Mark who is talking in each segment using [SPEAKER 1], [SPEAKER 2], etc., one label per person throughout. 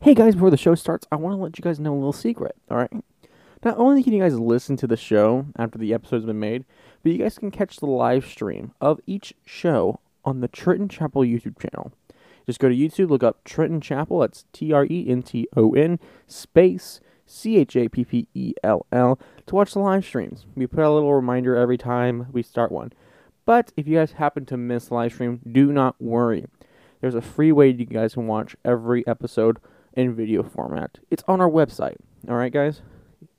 [SPEAKER 1] Hey guys, before the show starts, I want to let you guys know a little secret, alright? Not only can you guys listen to the show after the episode's been made, but you guys can catch the live stream of each show on the Trenton Chappell YouTube channel. Just go to YouTube, look up Trenton Chappell, that's T R E N T O N, space C H A P P E L L, to watch the live streams. We put a little reminder every time we start one. But if you guys happen to miss live stream, do not worry. There's a free way you guys can watch every episode in video format. It's on our website. All right, guys?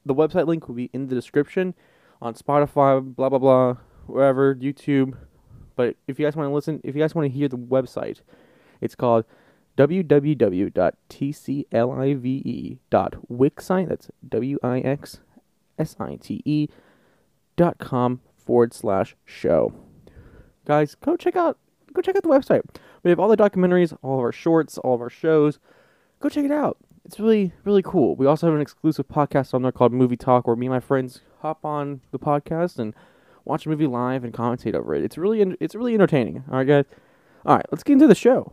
[SPEAKER 1] The website link will be in the description on Spotify, blah, blah, blah, wherever, YouTube. But if you guys want to listen, if you guys want to hear the website, it's called www.tclive.wixsite, that's W-I-X-S-I-T-E dot com forward slash show. Guys, go check out go check out the website. We have all the documentaries, all of our shorts, all of our shows. Go check it out. It's really, really cool. We also have an exclusive podcast on there called Movie Talk where me and my friends hop on the podcast and watch a movie live and commentate over it. It's really it's really entertaining. All right, guys. All right, let's get into the show.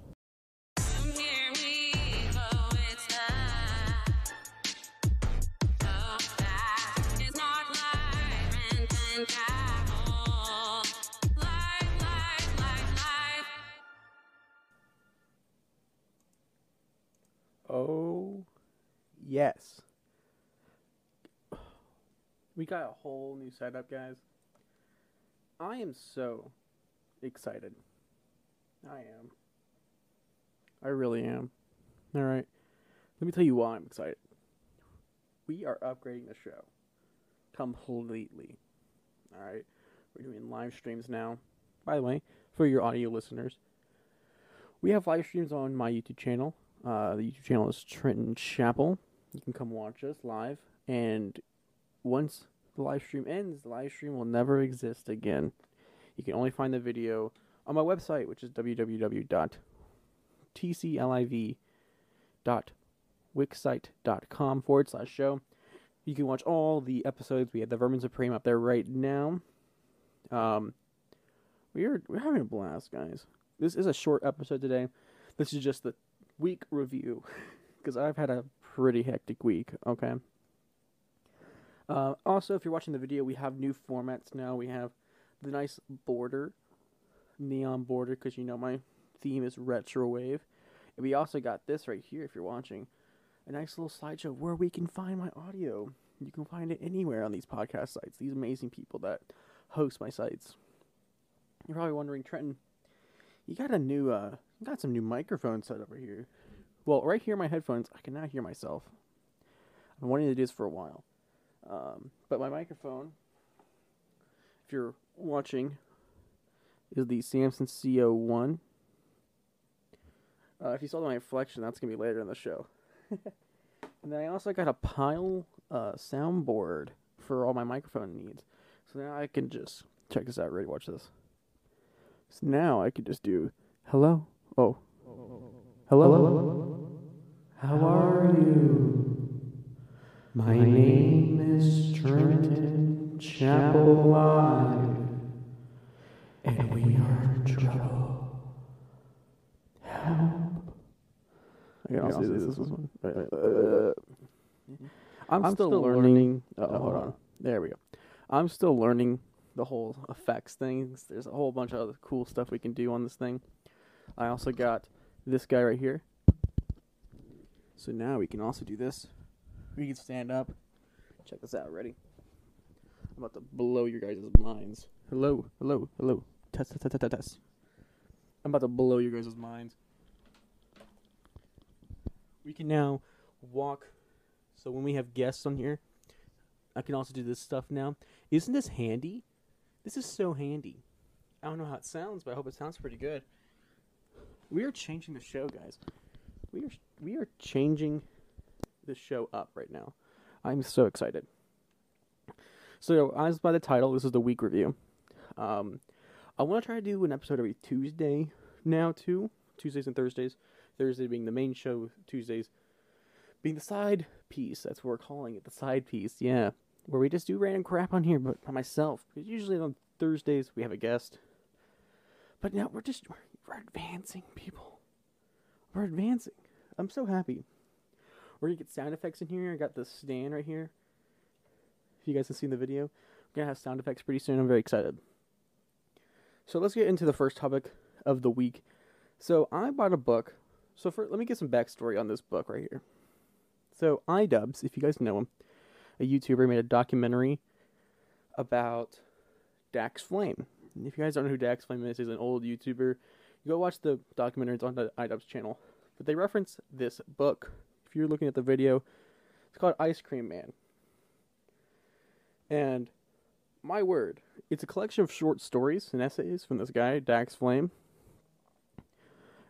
[SPEAKER 2] Oh,
[SPEAKER 1] yes. We got a whole new setup, guys. I am so excited. I am. I really am. All right. Let me tell you why I'm excited. We are upgrading the show completely. All right. We're doing live streams now. By the way, for your audio listeners, we have live streams on my YouTube channel. Uh, the YouTube channel is Trenton Chappell. You can come watch us live. And once the live stream ends, the live stream will never exist again. You can only find the video on my website, which is www.tclive.wixsite.com forward slash show. You can watch all the episodes. We have the Vermin Supreme up there right now. Um, we're we're having a blast, guys. This is a short episode today. This is just the week review because I've had a pretty hectic week. Okay. Uh, also, if you're watching the video, we have new formats now. We have the nice border, neon border, because you know my theme is retro wave. And we also got this right here. If you're watching, a nice little slideshow where we can find my audio. You can find it anywhere on these podcast sites. These amazing people that host my sites. You're probably wondering, Trenton, you got a new, uh, got some new microphone set over here. Well, right here, my headphones, I can now hear myself. I've been wanting to do this for a while. Um, but my microphone, if you're watching, is the Samson C01. Uh, if you saw my reflection, that's gonna be later in the show. and then I also got a Pyle uh, soundboard for all my microphone needs. So now I can just check this out. Ready? Watch this. So now I can just do hello. Oh, hello. How are you? My name is Trenton Chappell Live, and we are in trouble. Help. I can also do this one. Uh, I'm, still, learning. Oh, hold on. There we go. I'm still learning the whole effects things. There's a whole bunch of other cool stuff we can do on this thing. I also got this guy right here. So now we can also do this. We can stand up. Check this out. Ready? I'm about to blow your guys' minds. Hello, hello, hello. Test, test, test, test, test. I'm about to blow your guys' minds. We can now walk. So when we have guests on here, I can also do this stuff now. Isn't this handy? This is so handy. I don't know how it sounds, but I hope it sounds pretty good. We are changing the show, guys. We are we are changing the show up right now. I'm so excited. So, as by the title, this is the week review. Um, I want to try to do an episode every Tuesday now, too. Tuesdays and Thursdays. Thursday being the main show, Tuesdays being the side piece. That's what we're calling it, the side piece. Yeah, where we just do random crap on here, but by myself. Because usually on Thursdays we have a guest. But now we're just we're, advancing, people. We're advancing. I'm so happy. We're gonna get sound effects in here. I got this stand right here. If you guys have seen the video, we're gonna have sound effects pretty soon. I'm very excited. So let's get into the first topic of the week. So I bought a book. So for let me get some backstory on this book right here. So iDubbbz, if you guys know him, a YouTuber made a documentary about Dax Flame. If you guys don't know who Dax Flame is, he's an old YouTuber. Go watch the documentary. It's on the iDubbbz channel. But they reference this book. If you're looking at the video, it's called Ice Cream Man. And my word, it's a collection of short stories and essays from this guy, Dax Flame.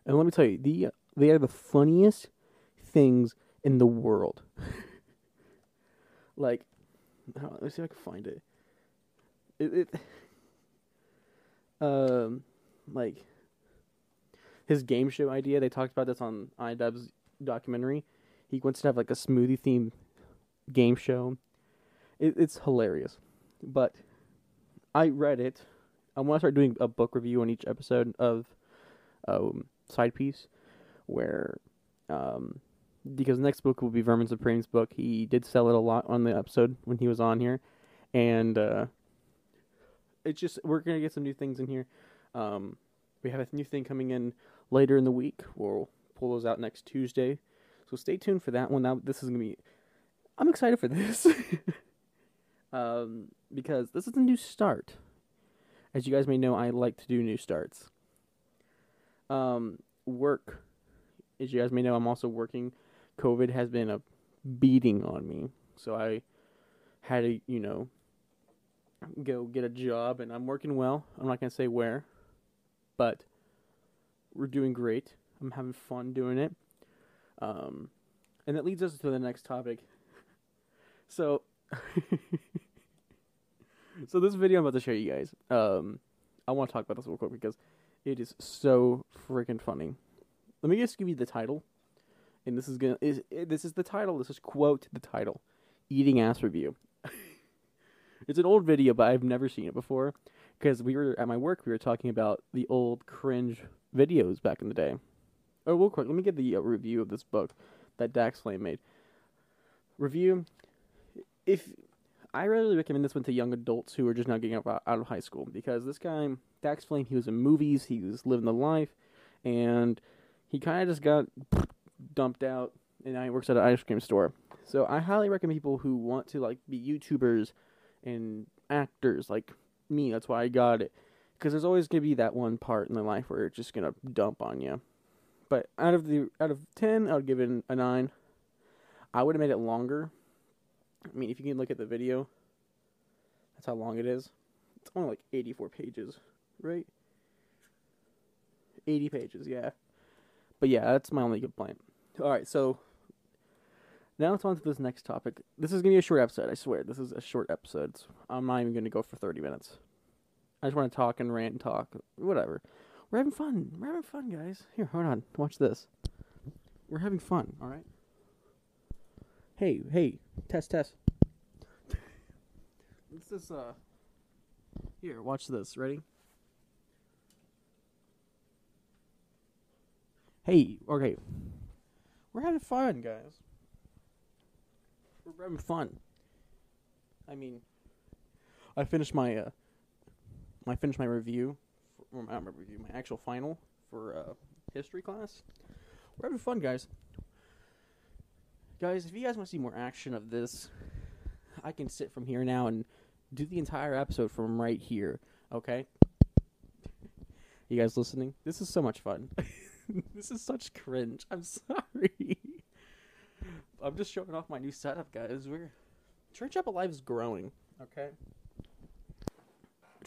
[SPEAKER 1] And let me tell you, the they are the funniest things in the world. like, let me see if I can find it. It, it um, like his game show idea. They talked about this on iDubbbz documentary. He wants to have like a smoothie themed game show. It, it's hilarious, but I read it. I want to start doing a book review on each episode of um, Side Piece, where um, because next book will be Vermin Supreme's book. He did sell it a lot on the episode when he was on here, and uh, it's just we're gonna get some new things in here. Um, we have a new thing coming in later in the week. We'll pull those out next Tuesday, so stay tuned for that one. Now this is gonna be. I'm excited for this. um, because this is a new start. As you guys may know, I like to do new starts. Um, work, as you guys may know, I'm also working. COVID has been a beating on me, so I had to, you know, go get a job, and I'm working well. I'm not gonna say where, but we're doing great. I'm having fun doing it. Um, and that leads us to the next topic. So, so this video I'm about to show you guys, um, I want to talk about this real quick because it is so freaking funny. Let me just give you the title, and this is gonna is this is the title. This is quote the title, "Eating Ass Review." it's an old video, but I've never seen it before because we were at my work. We were talking about the old cringe videos back in the day. Oh, real quick, let me get the uh, review of this book that Dax Flame made. Review. If I really recommend this one to young adults who are just now getting out, out of high school because this guy Dax Flame, he was in movies, he was living the life, and he kind of just got dumped out, and now he works at an ice cream store. So I highly recommend people who want to like be YouTubers and actors like me. That's why I got it because there's always gonna be that one part in their life where it's just gonna dump on you. But out of the out of ten, I would give it a nine. I would have made it longer. I mean, if you can look at the video, that's how long it is. It's only like 84 pages, right? 80 pages, yeah. But yeah, that's my only complaint. All right, so now let's on to this next topic. This is gonna be a short episode. I swear, this is a short episode. So I'm not even gonna go for 30 minutes. I just want to talk and rant and talk, whatever. We're having fun. We're having fun, guys. Here, hold on. Watch this. We're having fun. All right. Hey, hey, test, test. This is uh. Here, watch this. Ready? Hey, okay. We're having fun, guys. We're having fun. I mean, I finished my uh, I finished my review, for, or my review, my actual final for uh, history class. We're having fun, guys. Guys, if you guys want to see more action of this, I can sit from here now and do the entire episode from right here. Okay? You guys listening? This is so much fun. this is such cringe. I'm sorry. I'm just showing off my new setup, guys. We're Train Chapel Live is growing. Okay.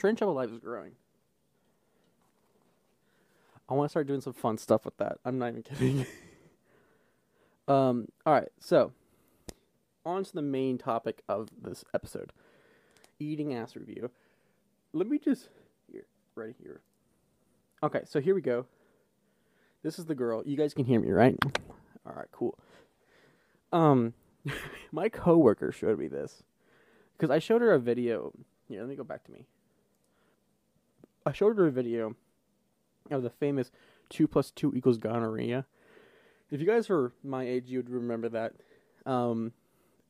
[SPEAKER 1] Train Chapel Live is growing. I want to start doing some fun stuff with that. I'm not even kidding. um. All right. So, on to the main topic of this episode: eating ass review. Let me just here, right here. Okay. So here we go. This is the girl. You guys can hear me, right? All right. Cool. Um, my coworker showed me this because I showed her a video. Here, let me go back to me. I showed her a video of the famous two plus two equals gonorrhea, If you guys were my age, you would remember that. Um,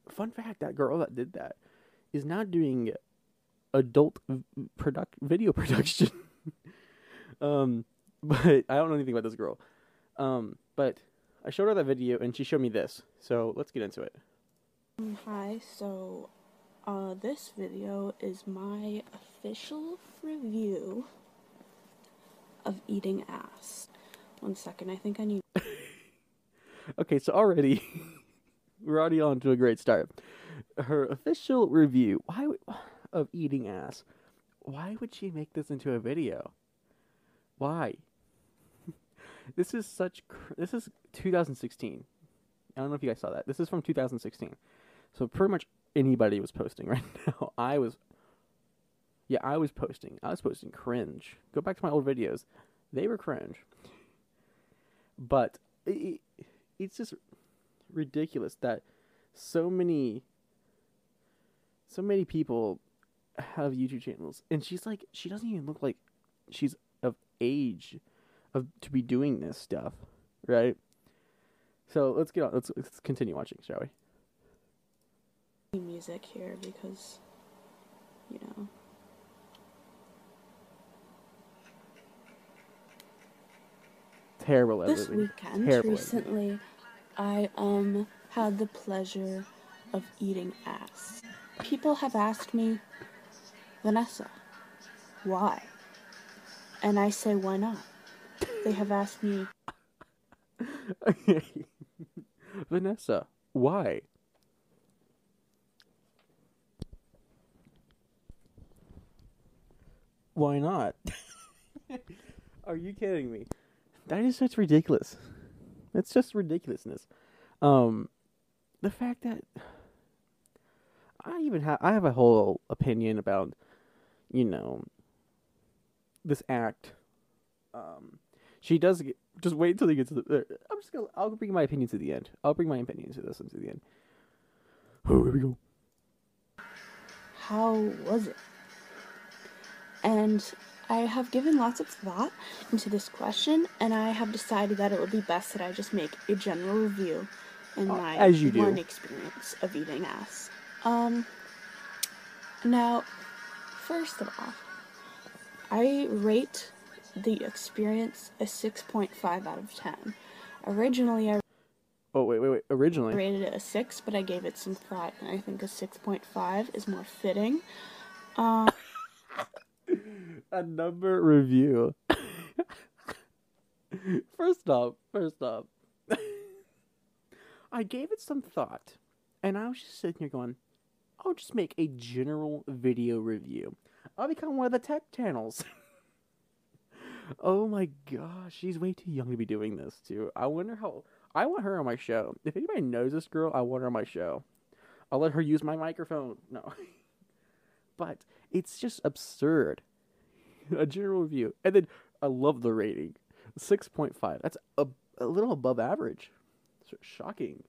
[SPEAKER 1] fun fact: that girl that did that is now doing adult product video production. um, but I don't know anything about this girl. Um, but I showed her that video and she showed me this. So let's get into it.
[SPEAKER 3] Hi, so uh, this video is my official review of eating ass. One second, I think I need.
[SPEAKER 1] Okay, so already we're already on to a great start. Her official review why would, of eating ass. Why would she make this into a video? Why? this is such. Cr- this is 2016. I don't know if you guys saw that. This is from 2016. So pretty much anybody was posting right now. I was. Yeah, I was posting. I was posting cringe. Go back to my old videos. They were cringe. But it, it's just ridiculous that so many so many people have YouTube channels and she's like she doesn't even look like she's of age of to be doing this stuff, right? So let's get on. Let's, let's continue watching, shall we?
[SPEAKER 3] Music here because, you know.
[SPEAKER 1] Terrible
[SPEAKER 3] This
[SPEAKER 1] editing.
[SPEAKER 3] weekend,
[SPEAKER 1] Terrible editing.
[SPEAKER 3] recently, I um had the pleasure of eating ass. People have asked me, Vanessa, why? And I say, why not? They have asked me,
[SPEAKER 1] Vanessa, why? Why not? Are you kidding me? That is such ridiculous. That's just ridiculousness. Um, the fact that I even have I have a whole opinion about, you know, this act. Um, she does get, just wait until he gets to the. I'm just gonna. I'll bring my opinion to the end. I'll bring my opinion to this one to the end. Oh, here we go.
[SPEAKER 3] how was it? And I have given lots of thought into this question, and I have decided that it would be best that I just make a general review in
[SPEAKER 1] Uh,
[SPEAKER 3] my
[SPEAKER 1] as you do.
[SPEAKER 3] one experience of eating ass. Um, now, first of all, I rate the experience a 6.5 out of 10. Originally, I
[SPEAKER 1] Oh wait, wait, wait. Originally,
[SPEAKER 3] rated it a 6, but I gave it some thought, and I think a 6.5 is more fitting. Um,
[SPEAKER 1] a number review. first off, first off, I gave it some thought, and I was just sitting here going, "I'll just make a general video review. I'll become one of the tech channels." oh my gosh, she's way too young to be doing this too. I wonder how. I want her on my show. If anybody knows this girl, I want her on my show. I'll let her use my microphone. No. but it's just absurd. a general review. And then I love the rating. 6.5. That's a, a little above average. Shocking.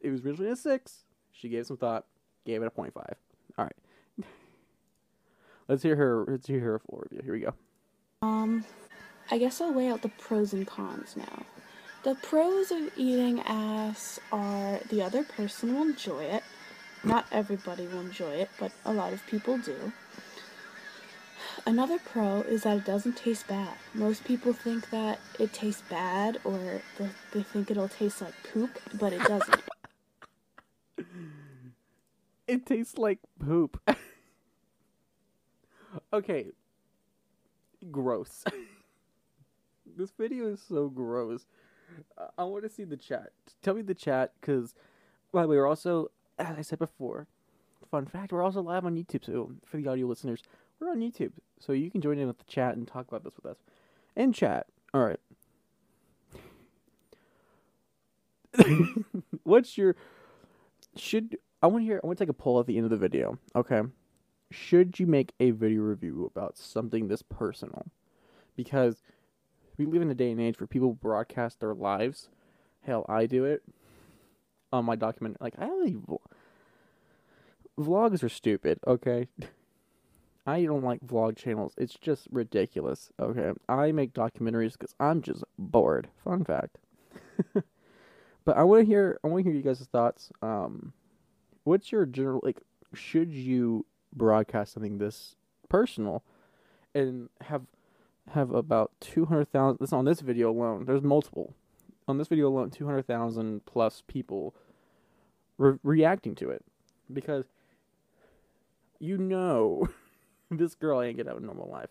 [SPEAKER 1] It was originally a 6. She gave some thought, gave it a 0.5. All right. let's hear her let's hear her full review. Here we go.
[SPEAKER 3] Um, I guess I'll lay out the pros and cons now. The pros of eating ass are the other person will enjoy it. Not everybody will enjoy it, but a lot of people do. Another pro is that it doesn't taste bad. Most people think that it tastes bad or they, they think it'll taste like poop, but it doesn't.
[SPEAKER 1] It tastes like poop. okay. Gross. this video is so gross. I want to see the chat. Tell me the chat, because, by the way, we're also, as I said before, fun fact, we're also live on YouTube. So, for the audio listeners, we're on YouTube. So, you can join in with the chat and talk about this with us. In chat. All right. What's your. Should. I want to hear. I want to take a poll at the end of the video. Okay. Should you make a video review about something this personal? Because we live in a day and age where people broadcast their lives. Hell, I do it on my document. Like I only vl- vlogs are stupid. Okay, I don't like vlog channels. It's just ridiculous. Okay, I make documentaries because I'm just bored. Fun fact. But I want to hear. I want to hear you guys' thoughts. Um, what's your general like? Should you broadcast something this personal, and have have about two hundred thousand? This on this video alone. There's multiple. On this video alone, two hundred thousand plus people re- reacting to it, because you know this girl ain't gonna have a normal life.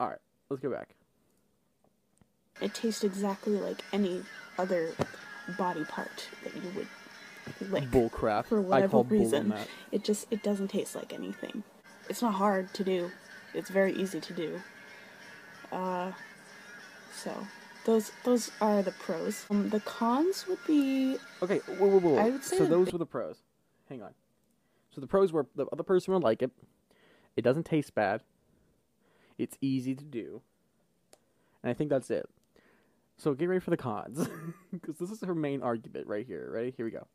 [SPEAKER 1] All right, let's go back.
[SPEAKER 3] It tastes exactly like any other body part that you would lick.
[SPEAKER 1] Bull crap.
[SPEAKER 3] for
[SPEAKER 1] I
[SPEAKER 3] whatever
[SPEAKER 1] call bull on
[SPEAKER 3] reason.
[SPEAKER 1] that.
[SPEAKER 3] It just it doesn't taste like anything. It's not hard to do. It's very easy to do. Uh, so those those are the pros. Um, the cons would be
[SPEAKER 1] Okay, whoa, whoa, whoa.
[SPEAKER 3] I would say
[SPEAKER 1] so those
[SPEAKER 3] big-
[SPEAKER 1] were the pros. Hang on. So the pros were the other person would like it. It doesn't taste bad. It's easy to do. And I think that's it. So get ready for the cons, because this is her main argument right here. Ready? Here we go.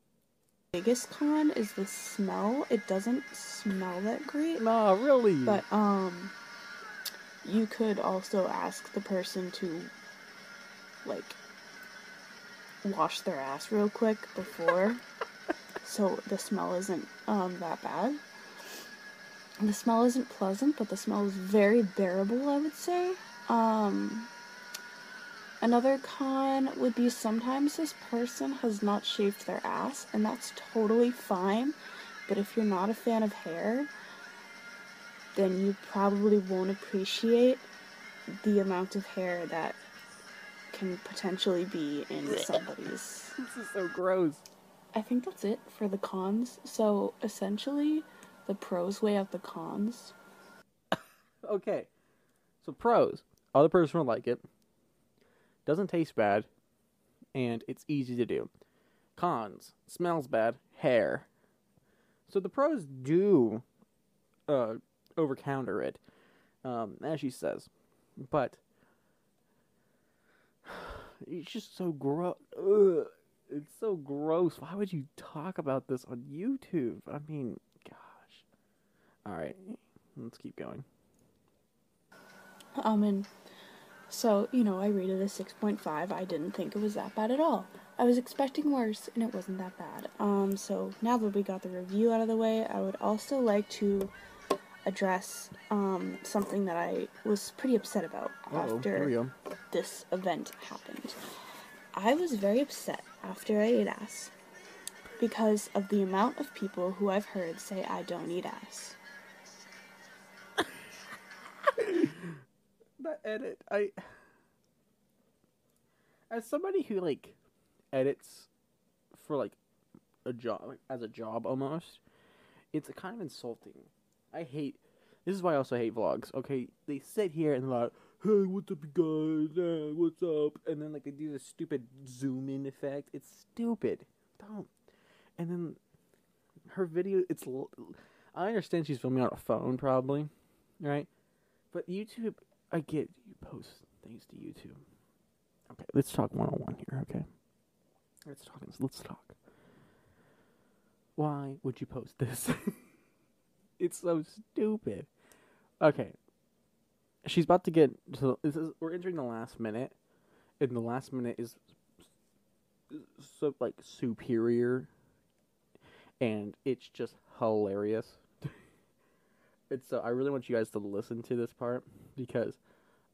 [SPEAKER 3] biggest con is the smell. It doesn't smell that great.
[SPEAKER 1] No, really.
[SPEAKER 3] But um you could also ask the person to like wash their ass real quick before so the smell isn't um that bad. The smell isn't pleasant, but the smell is very bearable, I would say. Um Another con would be sometimes this person has not shaved their ass, and that's totally fine. But if you're not a fan of hair, then you probably won't appreciate the amount of hair that can potentially be in somebody's.
[SPEAKER 1] this is so gross.
[SPEAKER 3] I think that's it for the cons. So essentially, the pros weigh out the cons.
[SPEAKER 1] Okay. So pros. Other person would like it. Doesn't taste bad. And it's easy to do. Cons. Smells bad. Hair. So the pros do uh over counter it. Um, as she says. But it's just so gross. It's so gross. Why would you talk about this on YouTube? I mean. All right, let's keep going.
[SPEAKER 3] Um, and so, you know, I rated a 6.5. I didn't think it was that bad at all. I was expecting worse, and it wasn't that bad. Um, so now that we got the review out of the way, I would also like to address um, something that I was pretty upset about
[SPEAKER 1] Uh-oh,
[SPEAKER 3] after this event happened. I was very upset after I ate ass because of the amount of people who I've heard say I don't eat ass.
[SPEAKER 1] that edit i as somebody who like edits for like a job like, as a job almost it's kind of insulting. I hate this is why i also hate vlogs okay? They sit here and like hey what's up guys? Hey, what's up? And then like they do this stupid zoom in effect. It's stupid. Don't. And then her video it's i understand she's filming on a phone probably right but youtube I get you post things to YouTube. Okay, let's talk one on one here, okay? Let's talk let's talk. Why would you post this? it's so stupid. Okay. She's about to get to this is we're entering the last minute. And the last minute is so like superior and it's just hilarious. So I really want you guys to listen to this part because,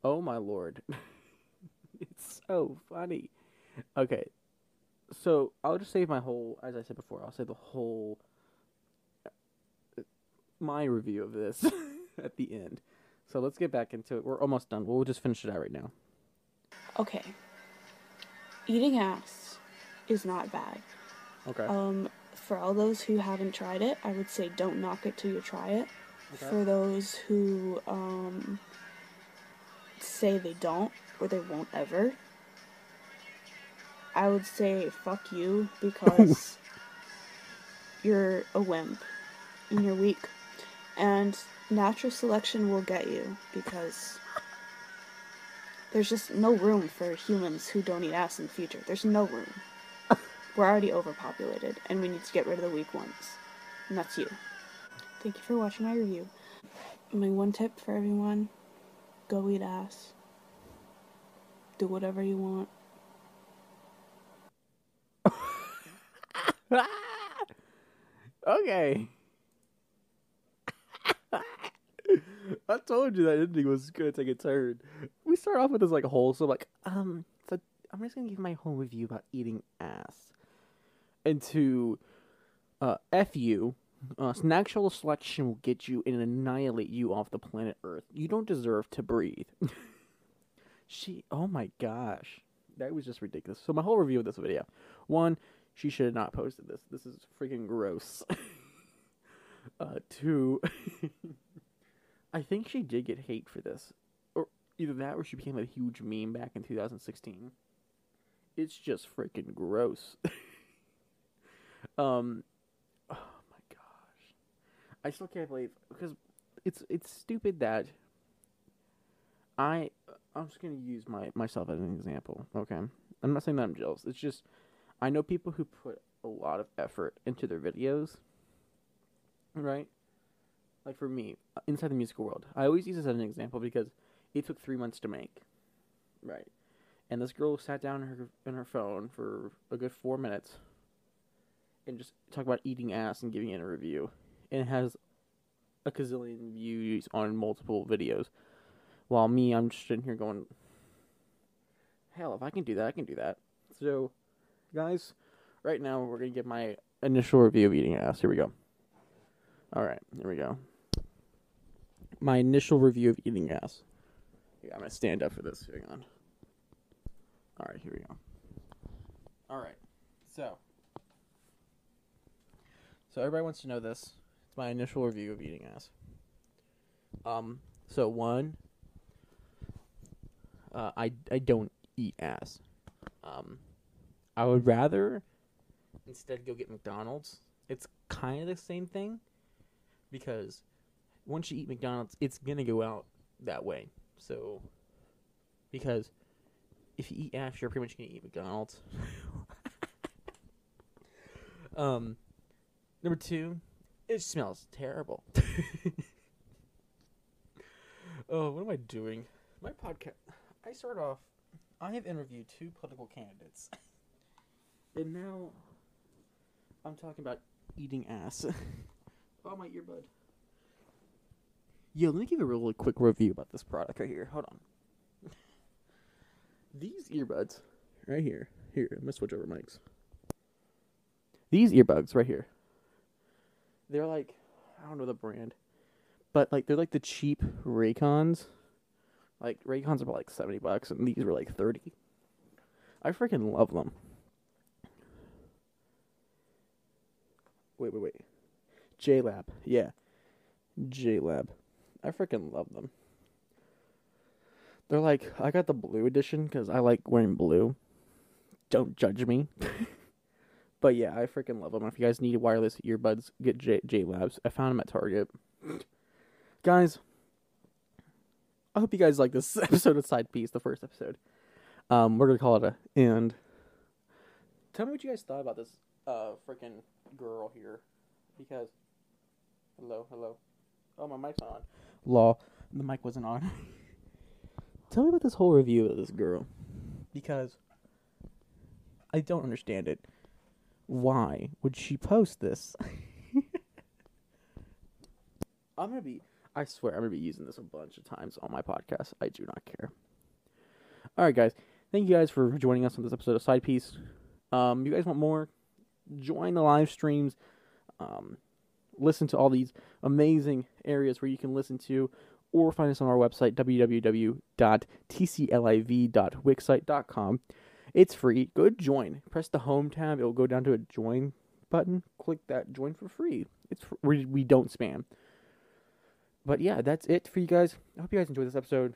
[SPEAKER 1] oh my lord, it's so funny. Okay, so I'll just save my whole, as I said before, I'll say the whole, my review of this at the end. So let's get back into it. We're almost done. We'll just finish it out right now.
[SPEAKER 3] Okay. Eating ass is not bad.
[SPEAKER 1] Okay.
[SPEAKER 3] Um, for all those who haven't tried it, I would say don't knock it till you try it.
[SPEAKER 1] Okay.
[SPEAKER 3] For those who um, say they don't or they won't ever, I would say fuck you because you're a wimp and you're weak. And natural selection will get you because there's just no room for humans who don't eat ass in the future. There's no room. We're already overpopulated, and we need to get rid of the weak ones. And that's you. Thank you for watching my review. My one tip for everyone go eat ass. Do whatever you want.
[SPEAKER 1] okay. I told you that ending was gonna take a turn. We start off with this like wholesome, like, um, so I'm just gonna give my whole review about eating ass. And to uh, F you, uh, natural selection will get you and annihilate you off the planet Earth. You don't deserve to breathe. she, oh my gosh, that was just ridiculous. So my whole review of this video, one, she should have not posted this. This is freaking gross. uh, two, I think she did get hate for this, or either that or she became a huge meme back in 2016. It's just freaking gross. um, I still can't believe because it's it's stupid that I I'm just gonna use my myself as an example. Okay, I'm not saying that I'm jealous. It's just I know people who put a lot of effort into their videos, right? Like for me, inside the musical world, I always use this as an example because it took three months to make, right? And this girl sat down in her in her phone for a good four minutes, and just talk about eating ass and giving it a review, and it has a gazillion views on multiple videos. While me, I'm just sitting here going, hell, if I can do that, I can do that. So, guys, right now we're gonna get my initial review of eating ass. Here we go. All right, here we go. My initial review of eating ass. Yeah, I'm gonna stand up for this. Hang on. All right, here we go. All right, so, so everybody wants to know this. It's my initial review of eating ass. Um, so one, uh, I I don't eat ass. Um, I would rather instead go get McDonald's. It's kind of the same thing because once you eat McDonald's, it's gonna go out that way. So because if you eat ass, you're pretty much gonna eat McDonald's. um, number two, it smells terrible. oh, what am I doing? My podcast. I start off. I have interviewed two political candidates, and now I'm talking about eating ass. oh, my earbud. Yo, let me give a really quick review about this product right here. Hold on. These earbuds, right here. Here, I'm gonna switch over mics. These earbuds right here. They're like, I don't know the brand, but like they're like the cheap Raycons. Like Raycons are about like seventy bucks, and these were like thirty. I freaking love them. Wait, wait, wait. JLab, yeah, JLab. I freaking love them. They're like, I got the blue edition because I like wearing blue. Don't judge me. but yeah, I freaking love them. If you guys need wireless earbuds, get J, J Labs. I found them at Target. guys, I hope you guys like this episode of Side Piece, the first episode. Um, we're gonna call it a end. Tell me what you guys thought about this uh freaking girl here, because hello, hello. Oh, my mic's on. Law, the mic wasn't on. Tell me about this whole review of this girl, because I don't understand it. Why would she post this? I'm gonna be. I swear, I'm gonna be using this a bunch of times on my podcast. I do not care. All right, guys. Thank you guys for joining us on this episode of Side Piece. Um, you guys want more? Join the live streams. Um, listen to all these amazing areas where you can listen to, or find us on our website www.tclive.wixsite.com. It's free. Go to join. Press the home tab. It'll go down to a join button. Click that join for free. It's fr- we we don't spam. But yeah, that's it for you guys. I hope you guys enjoyed this episode.